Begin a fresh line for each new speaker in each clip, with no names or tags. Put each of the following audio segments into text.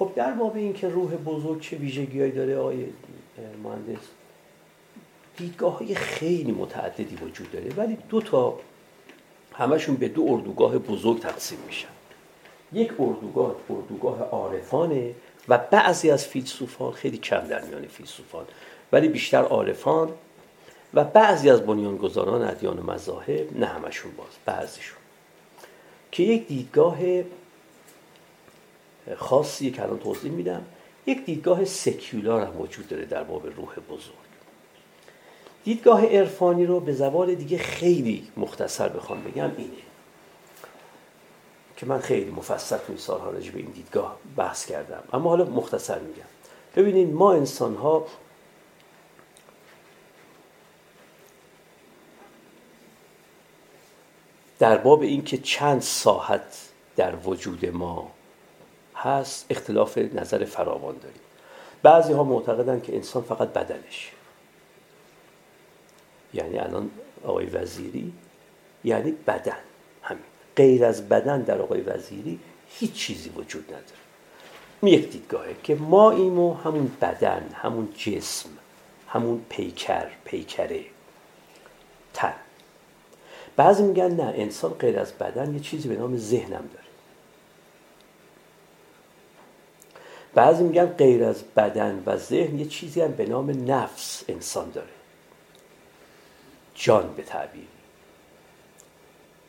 خب در باب این که روح بزرگ چه ویژگیهایی داره آقای مهندس دیدگاه های خیلی متعددی وجود داره ولی دو تا همشون به دو اردوگاه بزرگ تقسیم میشن. یک اردوگاه اردوگاه عارفانه و بعضی از فیلسوفان خیلی کم در میان فیلسوفان ولی بیشتر عارفان و بعضی از بنیانگذاران ادیان مذاهب نه همشون باز بعضیشون. که یک دیدگاه خاصی که الان توضیح میدم یک دیدگاه سکیولار هم وجود داره در باب روح بزرگ. دیدگاه عرفانی رو به زبان دیگه خیلی مختصر بخوام بگم اینه که من خیلی مفصل توی سالها راجع به این دیدگاه بحث کردم. اما حالا مختصر میگم. ببینید ما انسان ها در باب اینکه چند ساحت در وجود ما هست اختلاف نظر فراوان داریم. بعضی ها معتقدن که انسان فقط بدنش یعنی الان آقای وزیری یعنی بدن. همین. غیر از بدن در آقای وزیری هیچ چیزی وجود نداره. یک دیدگاهه که ما ایمو همون بدن همون جسم همون پیکر پیکره. تن. بعضی میگن نه انسان غیر از بدن یه چیزی به نام ذهنم داره. بعضی میگن غیر از بدن و ذهن یه چیزی هم به نام نفس انسان داره. جان به تعبیر.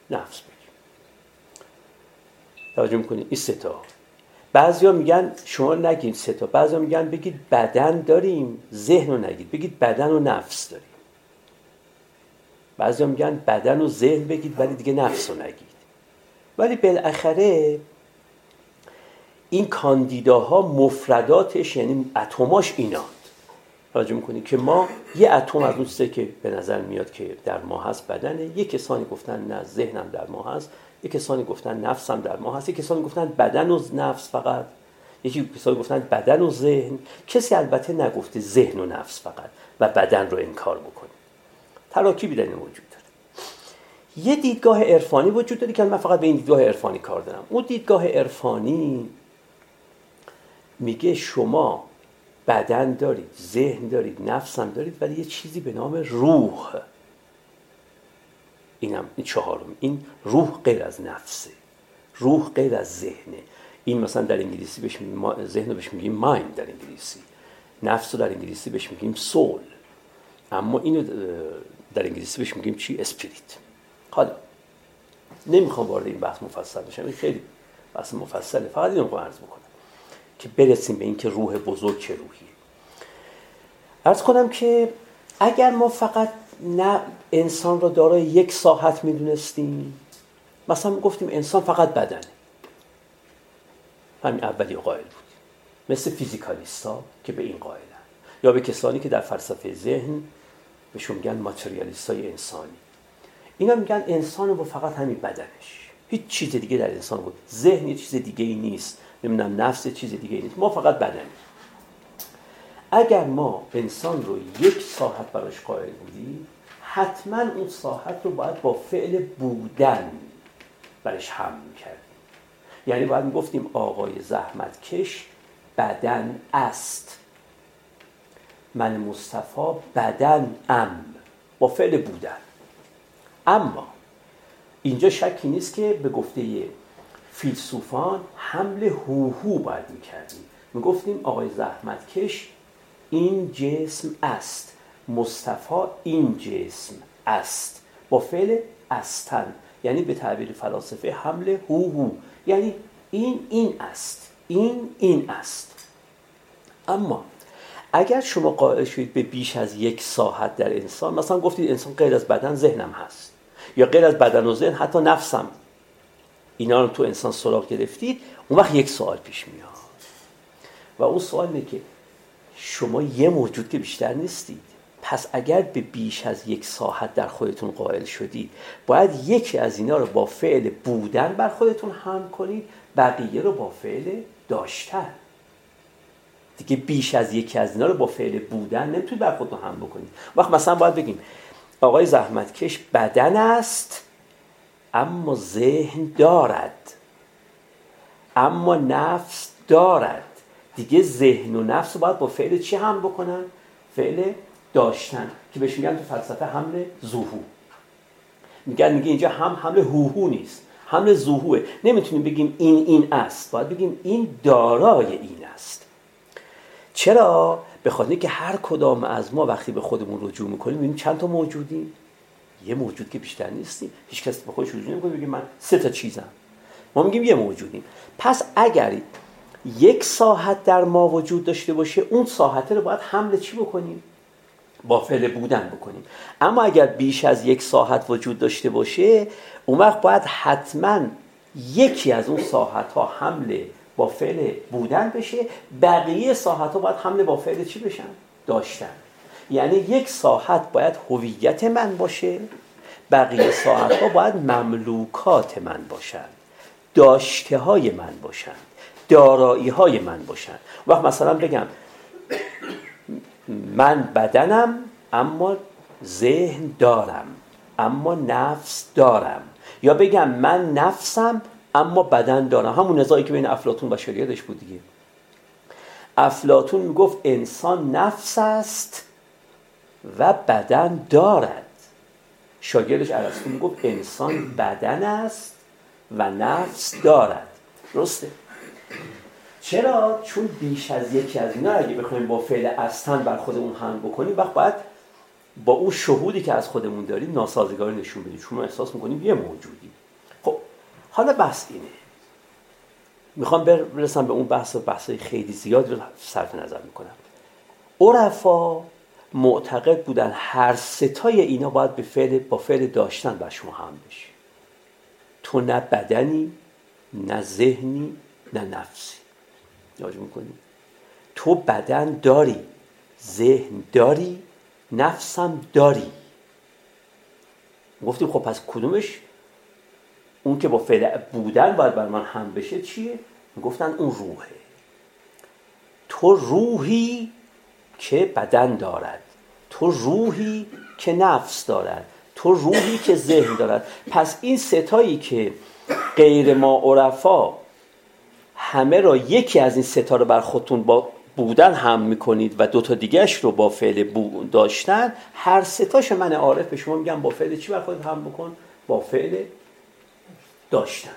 نفس بگیم توجه می‌کنید این ستا بعضیا میگن شما نگید ستا بعضیا میگن بگید بدن داریم ذهن رو نگید. بگید بدن و نفس داریم. بعضیا میگن بدن و ذهن بگید ولی دیگه نفس رو نگید. ولی بالاخره این کاندیداها مفرداتش یعنی اتماش ایناند توجه می‌کنید که ما یه اتم از اون سه که به نظر میاد که در ما هست بدنه یه کسانی گفتن نه ذهنم در ما هست یه کسانی گفتن نفسم در ما هست یه کسانی گفتن بدن و نفس فقط یکی کسانی گفتن بدن و ذهن. کسی البته نگفته ذهن و نفس فقط و بدن رو انکار بکنه. تراکیبی در این وجود داره. یه دیدگاه عرفانی وجود داره که من فقط به این دیدگاه عرفانی کار دارم. اون دیدگاه عرفانی میگه شما بدن دارید ذهن دارید نفس هم دارید ولی یه چیزی به نام روح. اینم این چهارم. این روح غیر از نفسه. روح غیر از ذهنه. این مثلا در انگلیسی بهش ذهن رو بهش میگیم مایند در انگلیسی. نفس رو در انگلیسی بهش میگیم سول اما اینو در انگلیسی بهش میگیم چی؟ اسپریت حالا نمی‌خوام وارد این بحث مفصل بشم. این خیلی بحث مفصله. فقط اینو عرض بکنم. که برسیم به اینکه روح بزرگ چه روحی. ارز کنم که اگر ما فقط نه انسان را دارای یک ساحت می‌دونستیم مثلا گفتیم انسان فقط بدنه. همین اولی قائل بود. مثل فیزیکالیستا که به این قائلن. یا به کسانی که در فلسفه ذهن بهشون میگن ماتریالیست های انسانی. اینا میگن انسان رو فقط همین بدنش. هیچ چیز دیگه در انسان بود. ذهن یه چیز دیگه ای نیست. نمی‌دونم نفس چیز دیگه نیست. ما فقط بدنیم. اگر ما انسان رو یک ساحت براش قائل بودیم حتما اون ساحت رو باید با فعل بودن برش هم می‌کردیم. یعنی باید می‌گفتیم آقای زحمتکش بدن است. من مصطفی بدن ام. با فعل بودن. اما اینجا شکی نیست که به گفته فیلسوفان حمل هوهو باید می‌کردیم. می‌گفتیم آقای زحمتکش این جسم است. مصطفی این جسم است. با فعل استن یعنی به تعبیر فلاسفه حمل هوهو. یعنی این این است. این این است. اما اگر شما قائل شدید به بیش از یک ساحت در انسان مثلا گفتید انسان غیر از بدن ذهنم هست یا غیر از بدن و ذهن حتی نفسم. اینا رو تو انسان سراغ گرفتید اون وقت یک سوال پیش میاد. و اون سوال اینه که شما یه موجود که بیشتر نیستید پس اگر به بیش از یک ساحت در خودتون قائل شدید باید یکی از اینا رو با فعل بودن بر خودتون هم کنید بقیه رو با فعل داشتن. دیگه بیش از یکی از اینا رو با فعل بودن نمی‌تونید بر خودتون هم بکنید. وقت مثلا باید بگیم آقای زحمتکش بدن است اما ذهن دارد. اما نفس دارد. دیگه ذهن و نفس باید با فعل چی هم بکنن؟ فعل داشتن. که بهش میگن تو فلسفه حمل زوهو میگن میگه اینجا هم حمل هوهو نیست. حمل زوهوه نمی‌تونیم بگیم این این است. باید بگیم این دارای این است. چرا؟ به خاطر که هر کدام از ما وقتی به خودمون رجوع می‌کنیم ببینیم چند تا موجودیم. یه موجود که بیشتر نیستیم هیچ کس به خودش رجوع نمی‌کنه بگه من سه تا چیزم. ما میگیم یه موجودیم. پس اگر یک ساحت در ما وجود داشته باشه اون ساحت رو باید حمل چی بکنیم؟ با فعل بودن بکنیم. اما اگر بیش از یک ساحت وجود داشته باشه اون وقت باید حتما یکی از اون ساحت ها حمل با فعل بودن بشه. بقیه ساحت ها باید حمل با فعل چی بشن؟ داشتن. یعنی یک ساحت باید هویت من باشه بقیه ساحت ها باید مملوکات من باشن داشته های من باشن دارایی های من باشن وقت مثلا بگم من بدنم اما ذهن دارم اما نفس دارم. یا بگم من نفسم اما بدن دارم. همون نزاعی که بین افلاتون و شریعتش بود دیگه. افلاتون می‌گفت انسان نفس است و بدن دارد. شاگردش ارسطو می‌گفت انسان بدن است و نفس دارد. درسته؟ چرا؟ چون بیش از یکی از اینا اگه بخوایم با فعل استن بر خودمون هم بکنیم وقت باید با اون شهودی که از خودمون داریم ناسازگاری نشون بدیم. چون ما احساس می‌کنیم یه موجودی خب حالا بحث اینه. می‌خوام برسم به اون بحث بحث خیلی زیاد رو صرف نظر می‌کنم. عرفا معتقد بودن هر ستای اینا باید به فعل با فعل داشتن بر شما هم بشه. تو نه بدنی نه ذهنی نه نفسی. یاد می‌کنی؟ تو بدن داری ذهن داری نفسم داری. گفتیم خب پس کدومش؟ اون که با فعل بودن باید بر من هم بشه چیه؟ گفتن اون روحه. تو روحی که بدن دارد. تو روحی که نفس دارد. تو روحی که ذهن دارد. پس این ستایی که غیر ما عرفا همه را یکی از این ستا رو بر خودتون با بودن هم می‌کنید و دو تا دیگهش رو با فعل داشتن هر ستاش من عارف به شما میگم با فعل چی بر خودت هم بکن؟ با فعل داشتن.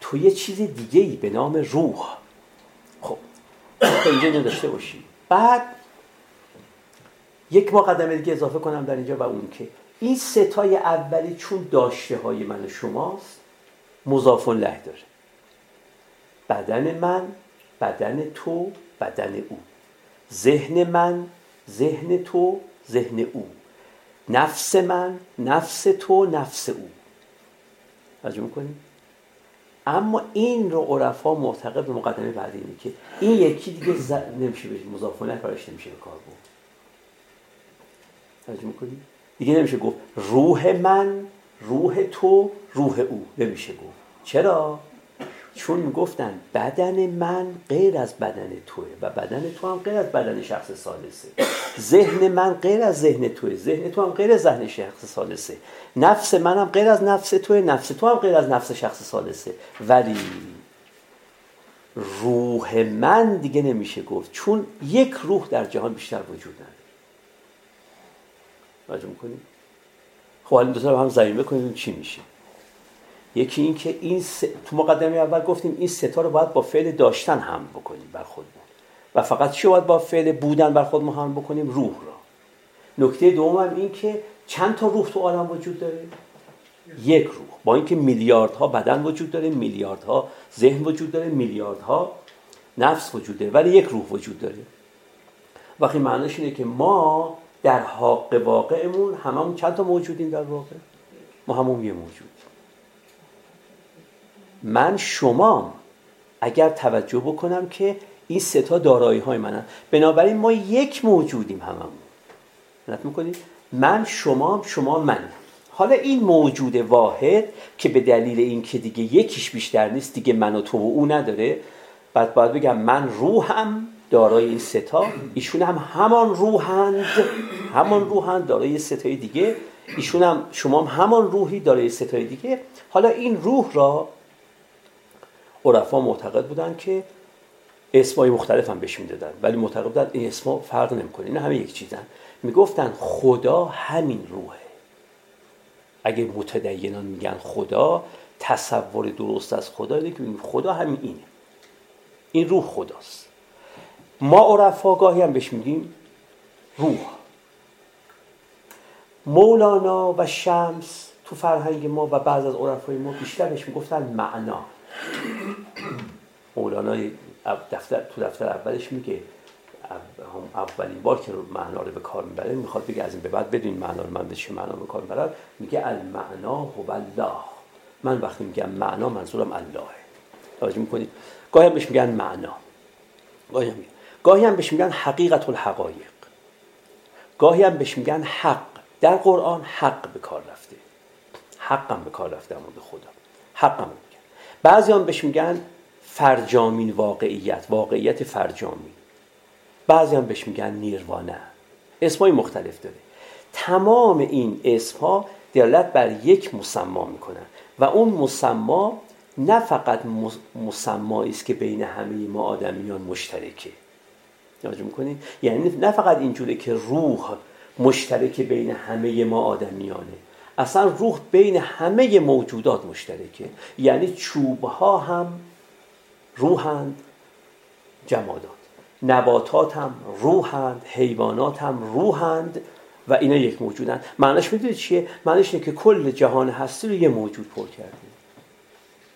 تو یه چیز دیگه ای به نام روح. خب اینجا نداشته باشی. بعد یک مقدمه دیگه اضافه کنم در اینجا و اون که این ستای اولی چون داشته های من و شماست مضافون له داره. بدن من بدن تو بدن او. ذهن من ذهن تو ذهن او. نفس من نفس تو نفس او. توجه می‌کنیم اما این رو عرفا معتقد به مقدمه بعدی اینه که این یکی دیگه. نمیشه بشه مضافونه کارش نمیشه به کار بود توجه می‌کنیم دیگه نمیشه گفت روح من روح تو روح او. نمیشه گفت. چرا؟ چون می‌گفتن بدن من غیر از بدن توه و بدن تو هم غیر از بدن شخص سالسه ذهن من غیر از ذهن توه. ذهن تو هم غیر از ذهن شخص سالسه نفس من هم غیر از نفس توه. نفس تو هم غیر از نفس شخص سالسه ولی روح من دیگه نمیشه گفت. چون یک روح در جهان بیشتر وجود نداره. توجه می‌کنیم خب حالا دو تا هم زمین بکنیم چی میشه؟ یکی این که این س... تو مقدمه اول گفتیم این ستا رو باید با فعل داشتن هم بکنیم بر خودمون. و فقط چی باید با فعل بودن بر خودمون هم بکنیم؟ روح را نکته دوم هم این که چند تا روح تو عالم وجود داره؟ یک روح. با اینکه میلیاردها بدن وجود داره میلیاردها ذهن وجود داره میلیاردها نفس وجود داره ولی یک روح وجود داره. وقتی معنیش اینه که ما در حق واقعمون هممون چند تا موجودیم در واقع؟ ما همون یه موجود. من شما اگر توجه بکنم که این ستا دارایی های منن. بنابراین ما یک موجودیم هممون. نت می‌کنید؟ من شما شما من. حالا این موجود واحد که به دلیل اینکه دیگه یکیش بیشتر نیست دیگه من و تو و او نداره بعد باید بگم من روحم دارای این ستا ایشون هم همان روحند همان روحند دارای ستای دیگه. ایشون هم شما هم همان روحی دارای ستای دیگه. حالا این روح را عرفا معتقد بودن که اسمای مختلف هم بهش می‌دادن ولی معتقد بودن این اسما فرق نمی‌کنه این همه یک چیزن. می‌گفتن خدا همین روحه. اگه متدینان میگن خدا تصور درست از خدا اینه که خدا همین اینه. این روح خداست. ما عرفا گاهی هم بهش میگیم روح. مولانا و شمس تو فرهنگ ما و بعض از عرفای ما بیشتر بهش می‌گفتن معنا. مولانا دفتر تو دفتر اولش میگه اولین بار که معنا رو به کار می‌بره می‌خواد بگه از این به بعد بدون معنا رو من به چه معنا به کار می‌برم میگه المعنا هو الله. من وقتی میگم معنا منظورم اللهه توجه می‌کنید؟ گاهی هم بهش میگن معنا. گاهی هم, گاهی هم بهش میگن حقیقت الحقایق گاهی هم بهش میگن حق. در قرآن حق به کار رفته. حق به کار رفته مورد خدا. حق هم میگن. بعضی هم بهش میگن فرجامین واقعیت واقعیت فرجامین. بعضی هم بهش میگن نیروانه. اسمای مختلف داره. تمام این اسمها دلالت بر یک مسما می‌کنن. و اون مسما نه فقط مسمایی است که بین همه ما آدمیان مشترکه. توجه می‌کنید یعنی نه فقط اینجوره که روح مشترک بین همه ما آدمیانه. اصلا روح بین همه موجودات مشترکه. یعنی چوب ها هم روحند جمادات. نباتات هم روحند حیوانات هم روحند و اینا یک موجودن معنیش می‌دونید چیه؟ معنیش اینه که کل جهان هستی رو یه موجود پر کرده.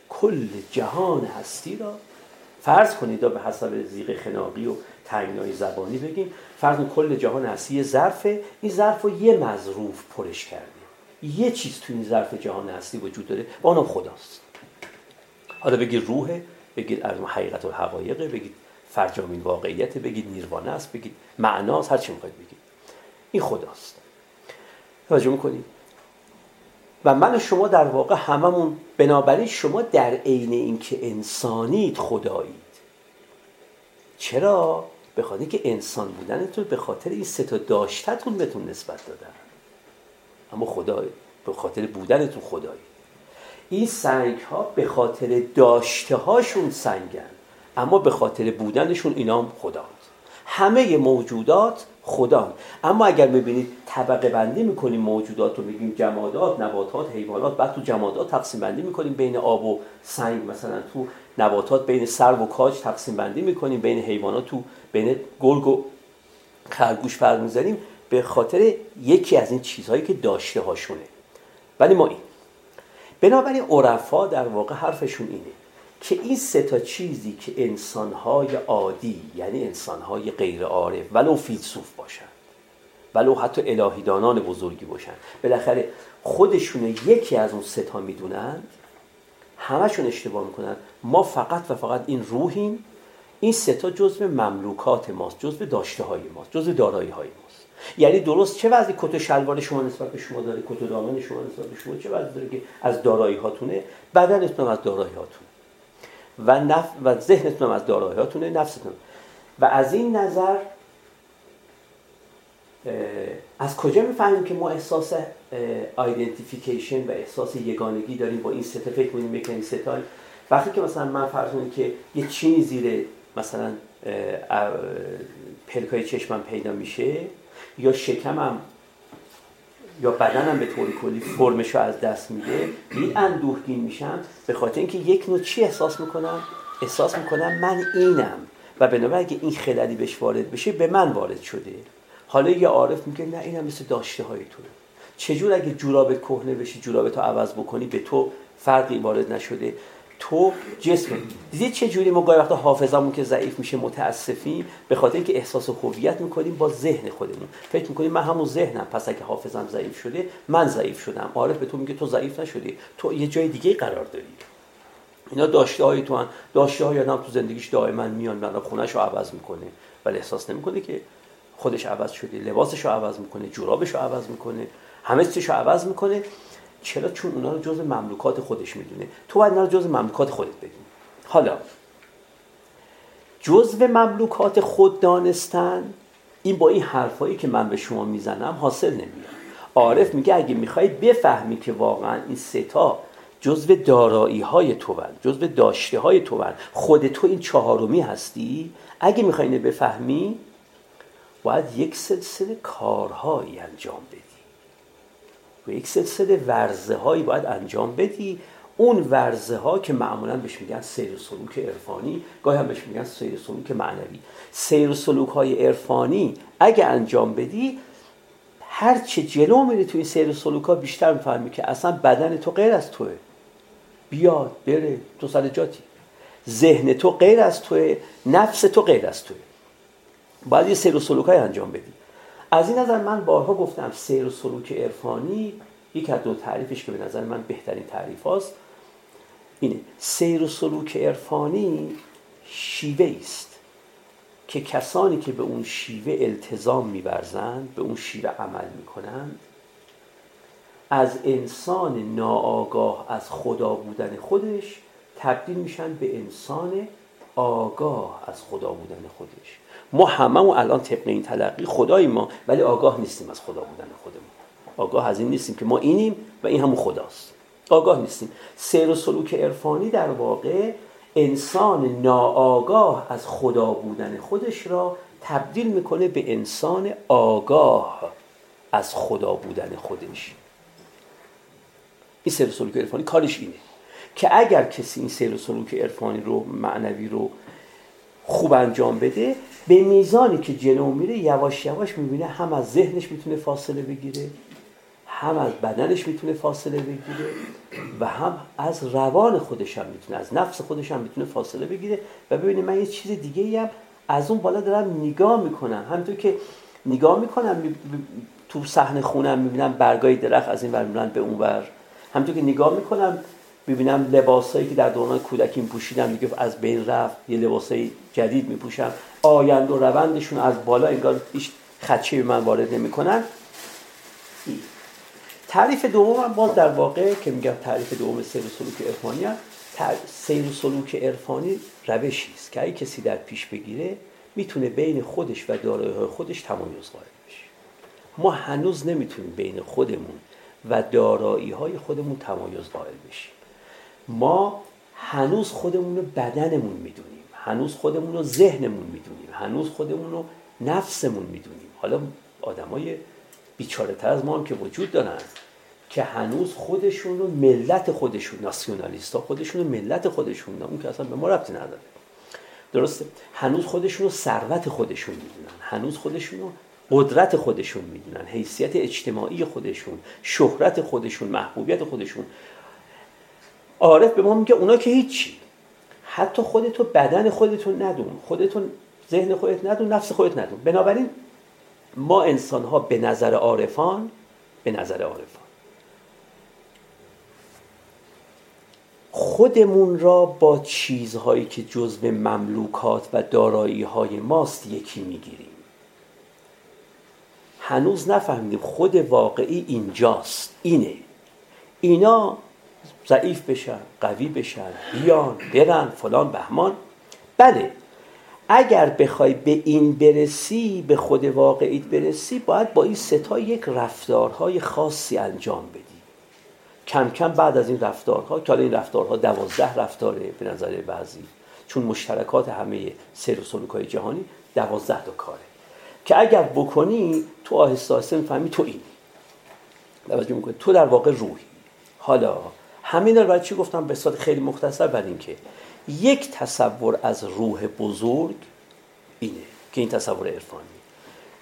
کل جهان هستی را فرض کنید به حسب زیغ خناقی و تنگنای زبانی بگیم فرض کل جهان هستی ظرفه این ظرف رو یه مظروف پرش کرده یه چیز تو این ظرف جهان هستی وجود داره و اونم خداست. حالا بگید روحه بگید حقیقت و حقایقه بگید فرجامین واقعیت بگید نیروانه است بگید معناست هر چی می‌خواید بگید. این خداست. توجه می‌کنید؟ و من و شما در واقع هممون بنابراین شما در عین اینکه انسانید خدایید. چرا؟ به خاطر که انسان بودنتون به خاطر این سه تا داشتتون بهتون نسبت دادن. اما خدا به خاطر بودنتون خدایی این سنگ ها به خاطر داشته هاشون سنگن اما به خاطر بودنشون اینا هم همه موجودات خدا. اما اگر ببینید طبقه بندی می‌کنیم موجودات رو میگیم جمادات نباتات حیوانات بعد تو جمادات تقسیم بندی می‌کنیم بین آب و سنگ مثلا تو نباتات بین سرو و کاج تقسیم بندی می‌کنیم بین حیوانات تو بین گرگ و خرگوش فرق می‌زنیم به خاطر یکی از این چیزهایی که داشته هاشونه ولی ما این. بنابراین عرفا در واقع حرفشون اینه. که این سه تا چیزی که انسانهای عادی یعنی انسانهای غیر عارف ولو فیلسوف باشن ولو حتی الهیدانان بزرگی باشن بالاخره خودشون یکی از اون سه تا می‌دونند همشون اشتباه می‌کنن. ما فقط و فقط این روحیم. این سه تا جزء مملوکات ماست جزء داشته های ماست جزء دارایی های ماست. یعنی درست چه وضعی کت شلوار شما نسبت به شما داره کت دامن شما نسبت به شما چه وضعی داره که از دارایی هاتونه بدنتون از دارایی هاتونه و, نف... و ذهنتون از داراییاتونه نفستون. و از این نظر از کجا می‌فهمیم که ما احساس آیدنتیفیکیشن و احساس یگانگی داریم با این ستا فکر کنیم می‌کنیم ستای وقتی که مثلا من فرض که یه چینی زیر مثلا پلکای چشمم پیدا میشه یا شکمم یا بدنم به طور کلی فرمش رو از دست میده این اندوهگین میشم به خاطر اینکه یک نوع چی احساس می‌کنم؟ احساس می‌کنم من اینم. و بنابراین اگه این خللی بهش وارد بشه به من وارد شده. حالا یه عارف میگه نه اینم مثل داشته های تو. چجور اگه جورابت کهنه بشی جورابت رو عوض بکنی به تو فرقی وارد نشده. تو جسم. دیدید چه جوری ما گاهی وقتا حافظمون که ضعیف میشه متاسفیم؟ به خاطر اینکه احساس هویت می‌کنیم با ذهن خودمون. فکر می‌کنیم من همون ذهنم. پس اگه حافظم ضعیف شده من ضعیف شدم. عارف به تو میگه تو ضعیف نشدی. تو یه جای دیگه قرار داری. اینا داشته های تو هن. داشته های آدم تو زندگیش دائما میان من خونش رو عوض می‌کنه. ولی احساس نمی‌کنه که خودش عوض شده لباسش رو عوض می‌کنه جورابش رو عوض می‌کنه همه چیزش رو عوض می‌کنه. چرا؟ چون اونا رو جز مملوکات خودش می‌دونه. تو باید اونا رو جز مملوکات خودت بدونی. حالا جزء مملوکات خود دانستن این با این حرفایی که من به شما می‌زنم حاصل نمیاد. عارف میگه اگه می‌خوای بفهمی که واقعا این ستا جزو دارایی های تو جزو داشته های تو خود تو این چهارمی هستی؟ اگه می‌خوای اینو بفهمی باید یک سلسله کارهایی انجام بدی. و یک سلسله ورزه هایی باید انجام بدی. اون ورزه ها که معمولا بهش میگن سیر سلوک عرفانی گاهی هم بهش میگن سیر سلوک معنوی. سیر سلوک های عرفانی اگه انجام بدی هر چه جلو میری توی سیر و سلوک ها بیشتر می‌فهمی که اصلا بدن تو غیر از توه. بیاد بره تو سر جاتی. ذهن تو غیر از توه نفس تو غیر از توه. باید یه سیر و سلوک های انجام بدی. از این نظر من بارها گفتم سیر و سلوک عرفانی یک از دو تعریفش که به نظر من بهترین تعریف هاست اینه. سیر و سلوک عرفانی شیوه است که کسانی که به اون شیوه التزام میورزند به اون شیوه عمل می‌کنند از انسان ناآگاه از خدا بودن خودش تبدیل میشن به انسان آگاه از خدا بودن خودش. ما همه و الان طبق این تلقی خدای ما ولی آگاه نیستیم از خدا بودن خودمون. آگاه از این نیستیم که ما اینیم و این همون خداست. آگاه نیستیم. سیر و سلوک عرفانی در واقع انسان ناآگاه از خدا بودن خودش را تبدیل می‌کنه به انسان آگاه از خدا بودن خودش. این سیر و سلوک عرفانی کارش اینه که اگر کسی این سیر و سلوک عرفانی رو معنوی رو خوب انجام بده به میزانی که جلو میره یواش یواش می‌بینه هم از ذهنش می‌تونه فاصله بگیره هم از بدنش می‌تونه فاصله بگیره و هم از روان خودش هم می‌تونه از نفس خودش هم می‌تونه فاصله بگیره. و ببینه من یه چیز دیگه هم از اون بالا دارم نگاه می‌کنم. همینطور که نگاه می‌کنم تو صحنه خونم می‌بینم برگای درخت از این ور به اون ور همینطور که نگاه می‌کنم ببینم لباسایی که در دوران کودکی پوشیدم دیگه از بین رفت یه لباسای جدید میپوشم. آیند و روندشون از بالا انگار هیچ خدشه به من وارد نمی‌کنن. تعریف دوم هم باز در واقع که میگم تعریف دوم سیر و سلوک عرفانی هم سیر و سلوک عرفانی روشی است که اگه کسی در پیش بگیره می‌تونه بین خودش و دارایی‌های خودش تمایز قائل بشه. ما هنوز نمی‌تونیم بین خودمون و دارایی های خودمون تمایز قائل بشیم. ما هنوز خودمون رو بدنمون می‌دونیم. هنوز خودمون رو ذهنمون می‌دونیم. هنوز خودمون رو نفسمون می‌دونیم. حالا آدمای بیچاره تر از ما هم که وجود دارن که هنوز خودشون رو ملت خودشون ناسیونالیست ها خودشون رو ملت خودشون اون که اصلا به ما ربطی نداره. درسته؟ هنوز خودشون رو ثروت خودشون می‌دونن. هنوز خودشون رو قدرت خودشون می‌دونن. حیثیت اجتماعی خودشون شهرت خودشون محبوبیت خودشون. عارف به ما میگه اونا که هیچی. حتی خودتو بدن خودتون ندون. خودتون ذهن خودت ندون نفس خودت ندون. بنابراین ما انسان ها به نظر عارفان به نظر عارفان. خودمون را با چیزهایی که جزو مملوکات و دارایی های ماست یکی می‌گیریم. هنوز نفهمیدیم خود واقعی اینجاست. اینه. اینا ضعیف بشن قوی بشن بیان برن فلان بهمان. بله اگر بخوای به این برسی به خود واقعیت برسی باید با این ستا یک رفتارهای خاصی انجام بدی. کم کم بعد از این رفتارها که حالا این رفتارها دوازده رفتاره به نظر بعضی چون مشترکات همه سر و سلوک های جهانی دوازده تا کاره. که اگر بکنی تو آهسته آهسته می‌فهمی تو اینی. تو در واقع روحی. حالا همین رو برای چی گفتم به صورت خیلی مختصر؟ بر این که یک تصور از روح بزرگ اینه که این تصور عرفانی.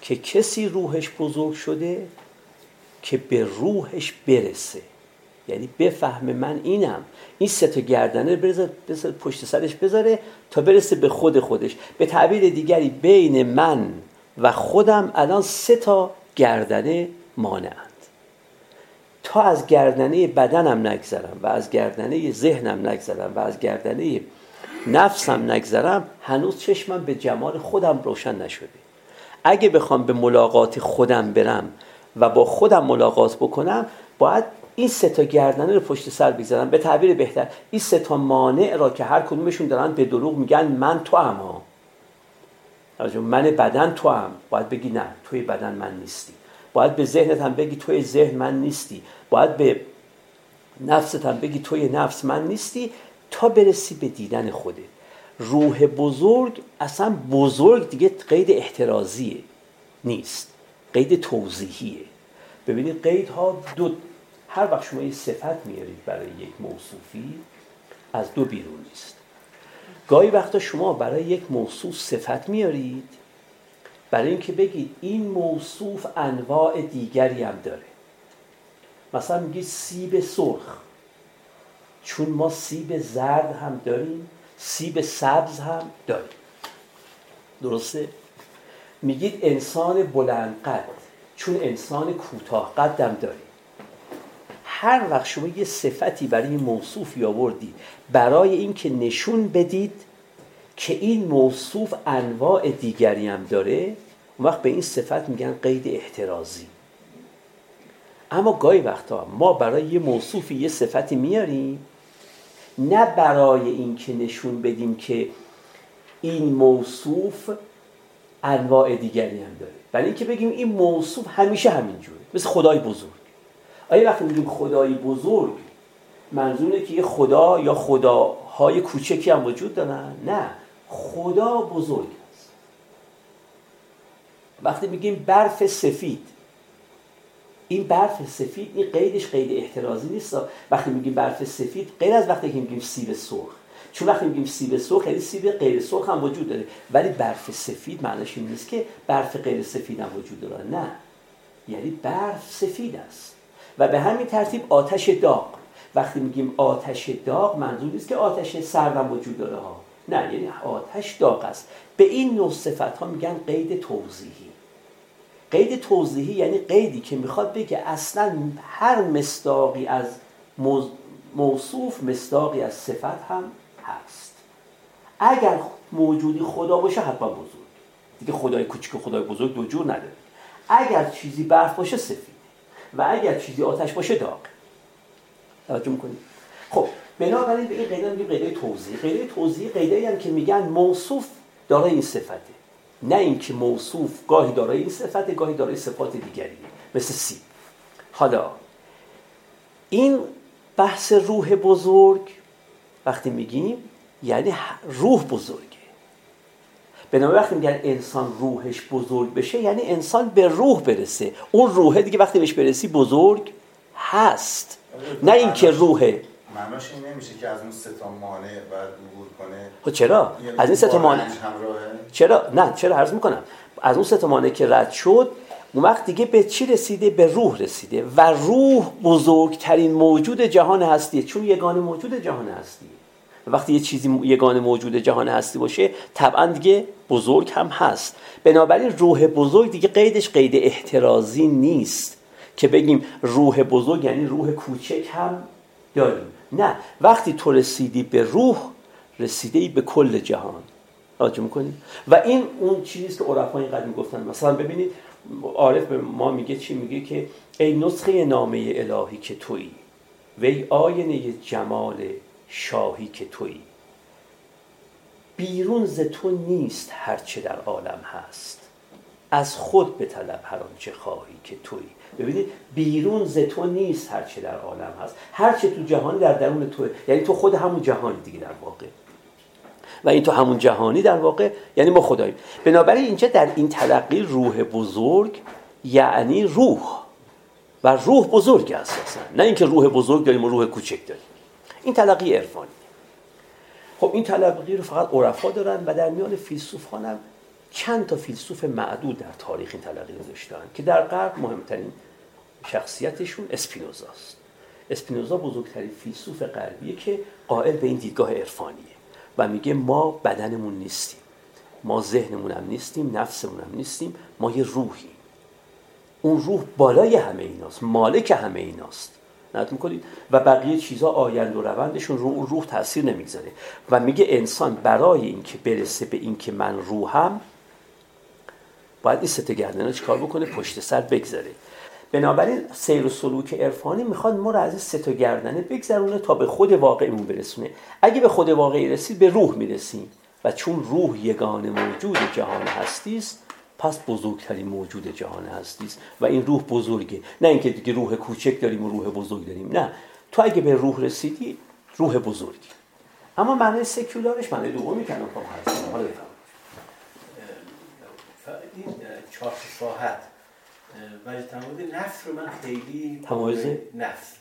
که کسی روحش بزرگ شده که به روحش برسه. یعنی بفهم من اینم. این سه تا گردنه بذاره پشت سرش بذاره تا برسه به خود خودش. به تعبیر دیگری بین من و خودم الان سه تا گردنه مانعند تا از گردنه بدنم نگذرم و از گردنه ذهنم نگذرم و از گردنه نفسم نگذرم هنوز چشمم به جمال خودم روشن نشده. اگه بخوام به ملاقات خودم برم و با خودم ملاقات بکنم باید این سه تا گردنه رو پشت سر بگذارم. به تعبیر بهتر این سه تا مانع را که هر کدومشون دارن به دروغ میگن من تو هم من بدن تو هم باید بگی نه توی بدن من نیستی. باید به ذهنت هم بگی توی ذهن من نیستی. باید به نفست هم بگی توی نفس من نیستی تا برسی به دیدن خوده روح بزرگ اصلا بزرگ دیگه قید احترازیه. نیست. قید توضیحیه. ببینید قیدها دو هر وقت شما یه صفت میارید برای یک موصوفی از دو بیرون نیست. گاهی وقتا شما برای یک موصوف صفت میارید برای اینکه بگید این موصوف انواع دیگری هم داره. مثلا میگید سیب سرخ. چون ما سیب زرد هم داریم سیب سبز هم داریم. درسته؟ میگید انسان بلند قد چون انسان کوتاه قدم داریم. هر وقت شما یه صفتی برای موصوفی آوردی برای اینکه نشون بدید که این موصوف انواع دیگری هم داره اون وقت به این صفت میگن قید احترازی. اما گاهی وقتا ما برای یه موصوفی یه صفتی میاریم نه برای اینکه نشون بدیم که این موصوف انواع دیگری هم داره. برای اینکه بگیم این موصوف همیشه همینجوره مثل خدای بزرگ. آیا وقتی میگیم خدای بزرگ منظوره که یه خدا یا خداهای کوچکی هم وجود دارن؟ نه. خدا بزرگ است. وقتی میگیم برف سفید این برف سفید این قیدش قید احترازی نیست. وقتی میگیم برف سفید غیر از وقتی که میگیم سیب سرخ. چون وقتی میگیم سیب سرخ یعنی سیب غیر سرخ هم وجود داره. ولی برف سفید معنیش این نیست که برف غیر سفید هم وجود داره. نه. یعنی برف سفید است. و به همین ترتیب آتش داغ. وقتی میگیم آتش داغ منظور نیست که آتش سرد وجود داره ها. نه یعنی آتش داغ است. به این نوع صفت ها میگن قید توضیحی. قید توضیحی یعنی قیدی که می‌خواد بگه اصلا هر مستاقی از موصوف مستاقی از صفت هم هست. اگر موجودی خدا باشه حتما بزرگ. دیگه خدای کوچیک و خدای بزرگ دو جور نداره. اگر چیزی برف باشه سفید و اگر چیزی آتش باشه داغ توجه می‌کنید خب بنابراین به این قیده میگیم قیده توضیح. قیده توضیح قیده هم که میگن موصوف دارای این صفته. نه اینکه موصوف گاهی دارای این صفته گاهی دارای صفات دیگری. مثل سی. حالا این بحث روح بزرگ وقتی میگیم یعنی روح بزرگه. به وقتی میگن انسان روحش بزرگ بشه یعنی انسان به روح برسه. اون روحه دیگه وقتی بهش برسی بزرگ هست. نه اینکه روحه
معناش این نمیشه که از اون سه تا مانع بعد عبور کنه.
خب چرا؟
یعنی
از این سه تا مانع. چرا؟ نه چرا؟ عرض می‌کنم. از اون سه تا مانع که رد شد اون وقت دیگه به چی رسیده؟ به روح رسیده. و روح بزرگترین موجود جهان هستیه. چون یگانه موجود جهان هستیه. وقتی یه چیزی یگان موجود جهان هستی باشه طبعا دیگه بزرگ هم هست. بنابراین روح بزرگ دیگه قیدش قید احترازی نیست. که بگیم روح بزرگ یعنی روح کوچک هم داریم. نه وقتی تو رسیدی به روح رسیده ای به کل جهان. راجع می‌کنی؟ و این اون چیزی که عرفا اینقدر می‌گفتن. مثلا ببینید عارف به ما میگه چی میگه که ای نسخه نامه الهی که تویی وی آینه جمال شاهی که تویی. بیرون ز تو نیست هرچه در عالم هست. از خود به طلب هر آنچه خواهی که تویی. ببینید بیرون ز تو نیست هرچه در عالم هست. هرچه تو جهانی در درون تو یعنی تو خود همون جهانی دیگه در واقع. و این تو همون جهانی در واقع یعنی ما خداییم. بنابراین اینجا در این تلقی روح بزرگ یعنی روح. و روح بزرگ اساسا. نه اینکه روح بزرگ داریم و روح کوچک داریم. این تلقی عرفانی. خب این تلقی رو فقط عرفا دارن و در میان فیلسوفان هم چند تا فیلسوف معدود در تاریخ این تلقی رو داشتن که در غرب مهمترین شخصیتشون اسپینوزاست اسپینوزا بزرگترین فیلسوف غربیه که قائل به این دیدگاه عرفانیه و میگه ما بدنمون نیستیم ما ذهنمون هم نیستیم نفسمون هم نیستیم ما یه روحیم. اون روح بالای همه ایناست مالک همه ایناست. نت می‌کنید؟ و بقیه چیزها آیند و روندشون رو اون روح تاثیر نمی‌گذاره. و میگه انسان برای اینکه برسه به اینکه من روحم باید این سته گردنه چیکار بکنه؟ پشت سر بگذاره. بنابراین سیر و سلوک عرفانی می‌خواد ما رو از این سه گردنه بگذرونه تا به خود واقعیمون برسونه. اگه به خود واقعی رسید به روح می‌رسیم. و چون روح یگان موجود جهان هستی است پس بزرگترین موجود جهان هستی است و این روح بزرگه. نه اینکه دیگه روح کوچک داریم و روح بزرگ داریم. نه. تو اگه به روح رسیدی روح بزرگی. اما معنی سکولارش معنی دومی هست. حالا
این چهار ساحت. ولی تمایز نفس رو من خیلی
تمایز
نفس.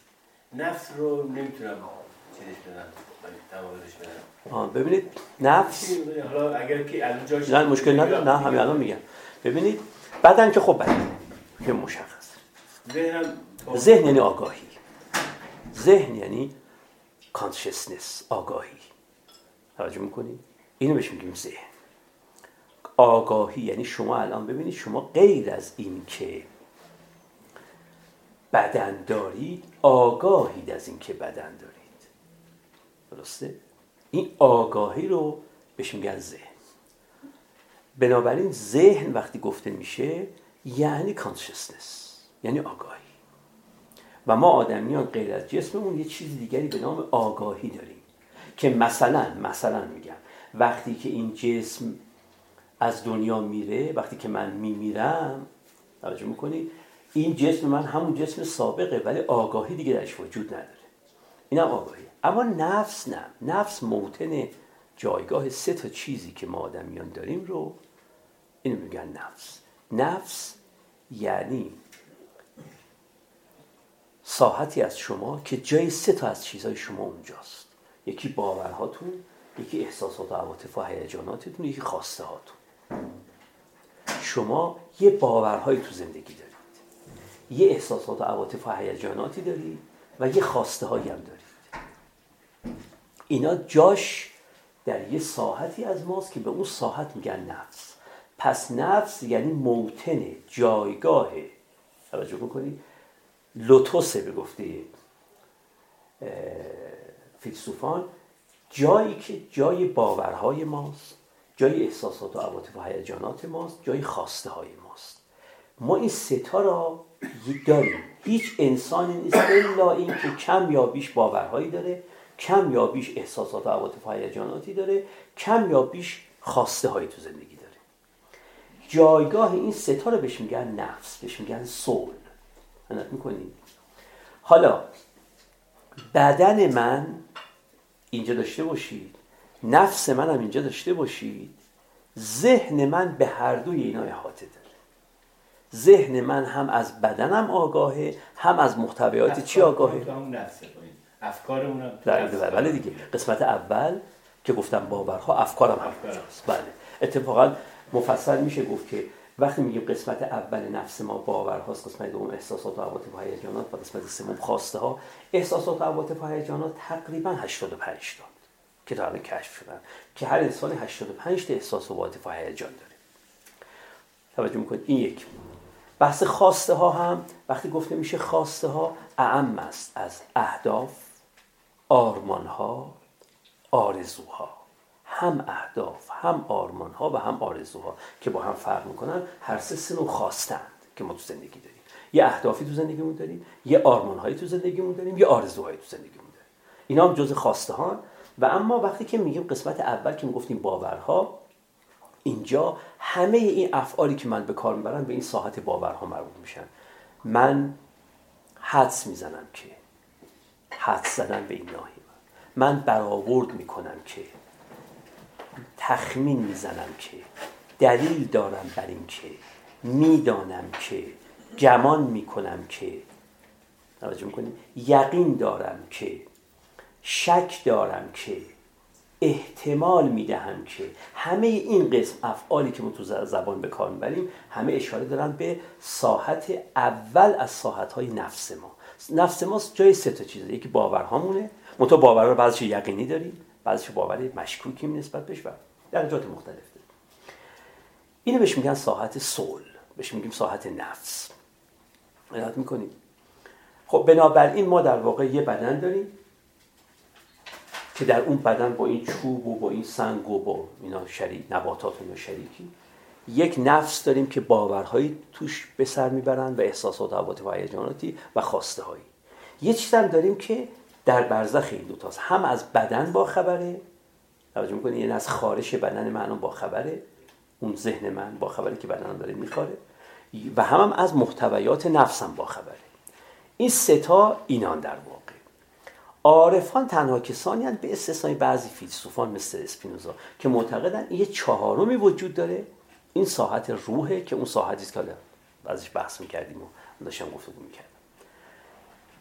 نفس رو نمی‌تونم چیزش بدم تمایزش بدم.
ببینید نفس
حالا اگر که الان جاش
نه مشکل نداره. نه همین الان میگم. ببینید بدن که خب بدن که مشخص. ذهن یعنی آگاهی. ذهن یعنی کانشسنس آگاهی. توجه می‌کنید اینو بهش میگیم ذهن. آگاهی. یعنی شما الان ببینید شما غیر از این که بدن دارید آگاهید از این که بدن دارید. درسته؟ این آگاهی رو بهش میگن ذهن. بنابراین ذهن وقتی گفته میشه یعنی کانشسنس یعنی آگاهی. و ما آدمیان غیر از جسممون یه چیز دیگری به نام آگاهی داریم که مثلا مثلا میگم وقتی که این جسم از دنیا میره وقتی که من میمیرم توجه می‌کنی؟ این جسم من همون جسم سابقه ولی آگاهی دیگه درش وجود نداره. اینم آگاهی. اما نفس نه. نفس موتن جایگاه سه تا چیزی که ما آدمیان داریم رو اینو میگن نفس. نفس یعنی ساحتی از شما که جای سه تا از چیزهای شما اونجاست. یکی باورهاتون یکی احساسات و عواطف و هیجاناتتون یکی خواسته هاتون شما یه باورهایی تو زندگی دارید. یه احساسات و عواطف و هیجاناتی دارید و یه خواسته هایی هم دارید. اینا جاش در یه ساحتی از ماست که به اون ساحت میگن نفس. پس نفس یعنی موتن جایگاه. توجه می‌کنید لوتوسه به گفته فیلسوفان. جایی که جای باورهای ماست. جای احساسات و عواطف و هیجانات ماست جای خواسته های ماست. ما این ستا را داریم. هیچ انسانی نیست الا این که کم یا بیش باورهایی داره کم یا بیش احساسات و عواطف و هیجاناتی داره کم یا بیش خواسته هایی تو زندگی داره. جایگاه این ستا رو بهش میگن نفس بهش میگن سول منت می‌کنید حالا بدن من اینجا داشته باشید. نفس منم اینجا داشته باشید. ذهن من به هر دوی اینا احاطه داره. ذهن من هم از بدنم آگاهه هم از محتویات چی آگاهه؟
افکار
بله دیگه. قسمت اول که گفتم باورها افکارم هم بله. اتفاقا مفصل میشه گفت که وقتی میگیم قسمت اول نفس ما باورهاست قسمت دوم احساسات و عواطف و هیجانات و قسمت سوم خواسته ها احساسات و عواطف و هیجانات تقریبا 85 تا. که تا الان کشف شدن که هر انسان 85 تا احساس و عواطف و هیجان داره. توجه می‌کنید این یک. بحث خواسته ها هم وقتی گفته میشه خواسته ها اعم است از اهداف آرمان ها آرزوها. هم اهداف هم آرمان ها و هم آرزوها که با هم فرق می‌کنن هر سه نوع خواستند که ما تو زندگی داریم. یه اهدافی تو زندگیمون داریم یه آرمان هایی تو زندگیمون داریم یه آرزوهایی تو زندگیمون داریم. اینا هم جز خواسته ها و اما وقتی که میگیم قسمت اول که می‌گفتیم باورها اینجا همه این افعالی که من به کار می‌برم به این ساحت باورها مربوط میشن. من حدس می‌زنم که حدس زدن به این ناحیه. من برآورد می‌کنم که تخمین می‌زنم که دلیل دارم بر این که می‌دانم که گمان می‌کنم که توجه می‌کنیم یقین دارم که شک دارم که احتمال می‌دهم که همه این قسم افعالی که ما تو زبان به کار می‌بریم همه اشاره دارن به ساحت اول از ساحت های نفس ما. نفس ما جای سه تا چیزه. یکی باورهامونه. منتها باورها رو بعضیش یقینی داریم بعضیش باور مشکوکی نسبت بهش درجات مختلف داریم. اینو بهش میگن ساحت سول بهش میگیم ساحت نفس. عنایت می‌کنیم خب بنابراین ما در واقع یه بدن داریم. که در اون بدن با این چوب و با این سنگ و با اینا شریک نباتات و شریکی. یک نفس داریم که باورهایی توش به سر می‌برن و احساسات و عواطف و هیجاناتی و خواسته هایی یه چیز هم داریم که در برزخ این دوتاست هم از بدن با خبره. توجه می‌کنید یعنی از خارش بدن من با خبره. اون ذهن من با خبره که بدنم داره میخواره و هم, هم از محتویات نفسم با خبره. این ستا اینان در واقع. عارفان تنها کسانی هستند به استثنای بعضی فیلسوفان مثل اسپینوزا که معتقدن یه چهارمی وجود داره. این ساحت روحه که اون ساحتی است که ازش بحث می‌کردیم و داشتم گفتگو می‌کردم.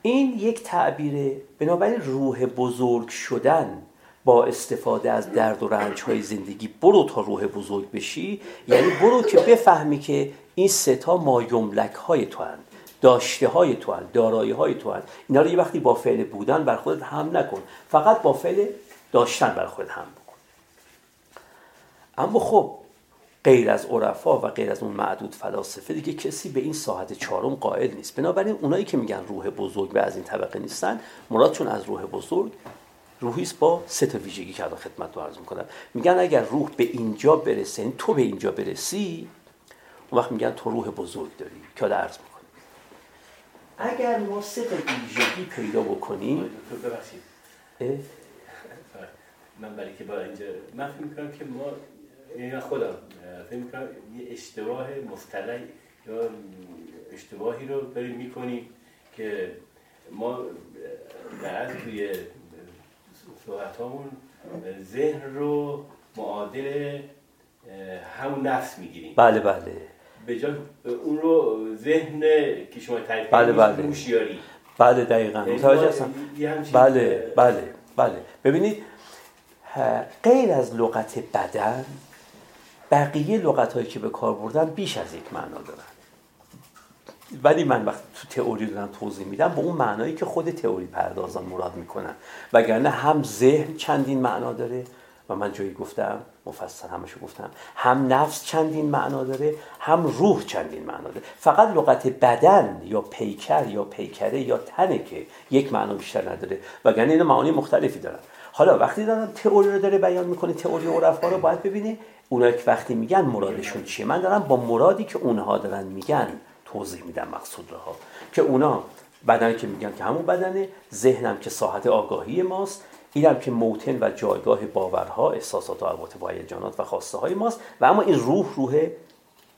این یک تعبیره بنابراین روح بزرگ شدن با استفاده از درد و رنج های زندگی برو تا روح بزرگ بشی. یعنی برو که بفهمی که این ستا مایملک های تو هن. داشته های تو هن. دارایی های تو هن. اینا رو یه وقتی با فعل بودن بر خودت هم نکن. فقط با فعل داشتن بر خودت هم بکن. اما خب غیر از عرفا و غیر از اون معدود فلاسفه دیگه کسی به این ساحت چهارم قائل نیست. بنابراین اونایی که میگن روح بزرگ و از این طبقه نیستن مرادشون از روح بزرگ روحی با سه تا ویژگی که الان خدمت رو عرض می‌کنم. میگن اگر روح به اینجا برسه یعنی تو به اینجا برسی اون وقت میگن تو روح بزرگ داری. که عرض می‌کنم. اگر ما سه ویژگی پیدا بکنیم
ببخشید. من برای که با اینجا من فکر می‌کنم که ما این خودم فکر می‌کنم یه اشتباه مفتلع یا اشتباهی رو داریم می‌کنیم که ما بعد توی صحبت همون ذهن رو معادل همون نفس می‌گیریم.
بله بله.
به جای اون رو ذهن که شما تعریف
بله. بله بله دقیقا.
یعنی
متوجه هستم. بله بله بله. ببینید غیر از لغت بدن بقیه لغت هایی که به کار بردن بیش از یک معنا دارن. ولی من وقتی تو تئوری دارم توضیح میدم به اون معنایی که خود تئوری پردازان مراد می‌کنن. وگرنه هم ذهن چندین معنا داره و من جایی گفتم مفصل همشو گفتم. هم نفس چندین معنا داره هم روح چندین معنا داره. فقط لغت بدن یا پیکر یا پیکره یا تنه که یک معنا بیشتر نداره. وگرنه این معانی مختلفی دارن. حالا وقتی دارم تئوری رو داره بیان می‌کنه تئوری عرفا رو باید ببینه. اونایی که وقتی میگن مرادشون چیه؟ من دارم با مرادی که اونها دارن میگن توضیح میدم مقصود رو ها که اونا بدن که میگن که همون بدنه ذهنم که ساحت آگاهی ماست. اینم که موتن و جایگاه باورها احساسات و البته و خواسته های ماست و اما این روح روح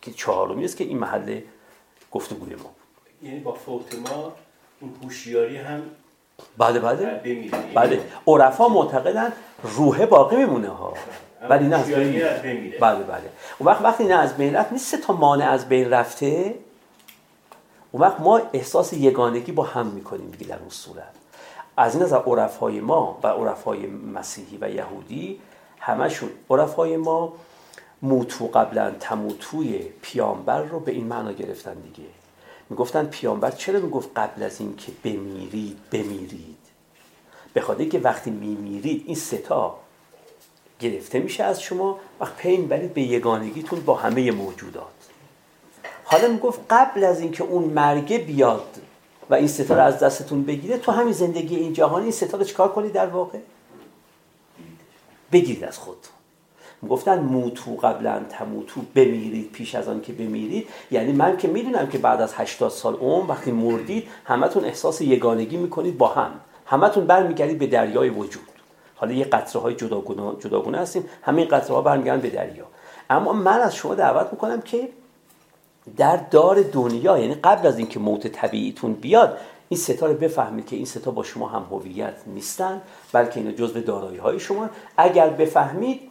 که چهارمی است که این محل گفتگوی ما
یعنی با فوت ما این هوشیاری هم
بله بله. بله. عرفا معتقدن روح باقی میمونه ها. ولی نه از بین بله بله. اون وقت وقتی نه از بین رفت نیست تا مانع از بین رفته. اون وقت ما احساس یگانگی با هم می‌کنیم دیگه در اون صورت. از این نظر عرفای ما و عرفای مسیحی و یهودی همشون عرفای ما موتو قبلا تموتوی پیامبر رو به این معنا گرفتن دیگه. می‌گفتن پیامبر چرا می‌گفت قبل از این که بمیرید بمیرید؟ به خاطر که وقتی میمیرید این ستا گرفته میشه از شما وقت پین برید به یگانگیتون با همه موجودات. حالا می‌گفت قبل از اینکه اون مرگه بیاد و این ستاره از دستتون بگیره. تو همین زندگی این جهانی این ستاره چیکار کنید در واقع؟ بگیرید از خود گفتن موتو قبلا تموتو بمیرید پیش از آن که بمیرید. یعنی من که می‌دونم که بعد از 80 سال عمر وقتی مردید همتون احساس یگانگی می‌کنید با هم. همتون برمیگردید به دریای وجود. حالا یه قطره های جداگونه جداگونه هستیم. همین قطره ها برمیگردن به دریا. اما من از شما دعوت می‌کنم که در دار دنیا یعنی قبل از اینکه موت طبیعیتون بیاد این ستاره بفهمید که این ستا با شما هم هویت نیستن بلکه اینا جزء دارایی های شما اگر بفهمید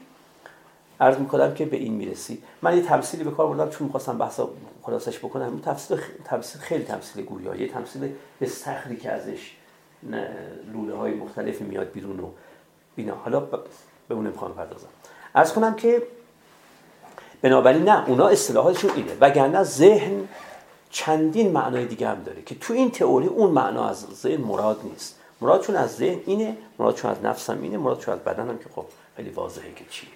عرض می‌کنم که به این می‌رسید. من یه تمثیلی به کار بردم چون می‌خواستم بحث خلاصش بکنم. این تمثیل, تمثیل خیلی تمثیل گویایی یه تمثیل استخری که ازش لوله های مختلفی میاد بیرون و اینا. حالا به اون پردازم. عرض کنم که بنابراین نه اونا اصطلاحاتشون اینه. وگرنه ذهن چندین معنای دیگه هم داره که تو این تئوری اون معنا از ذهن مراد نیست. مرادشون از ذهن اینه مرادشون از نفسم اینه مرادشون از بدنم که خب خیلی واضحه که چیه.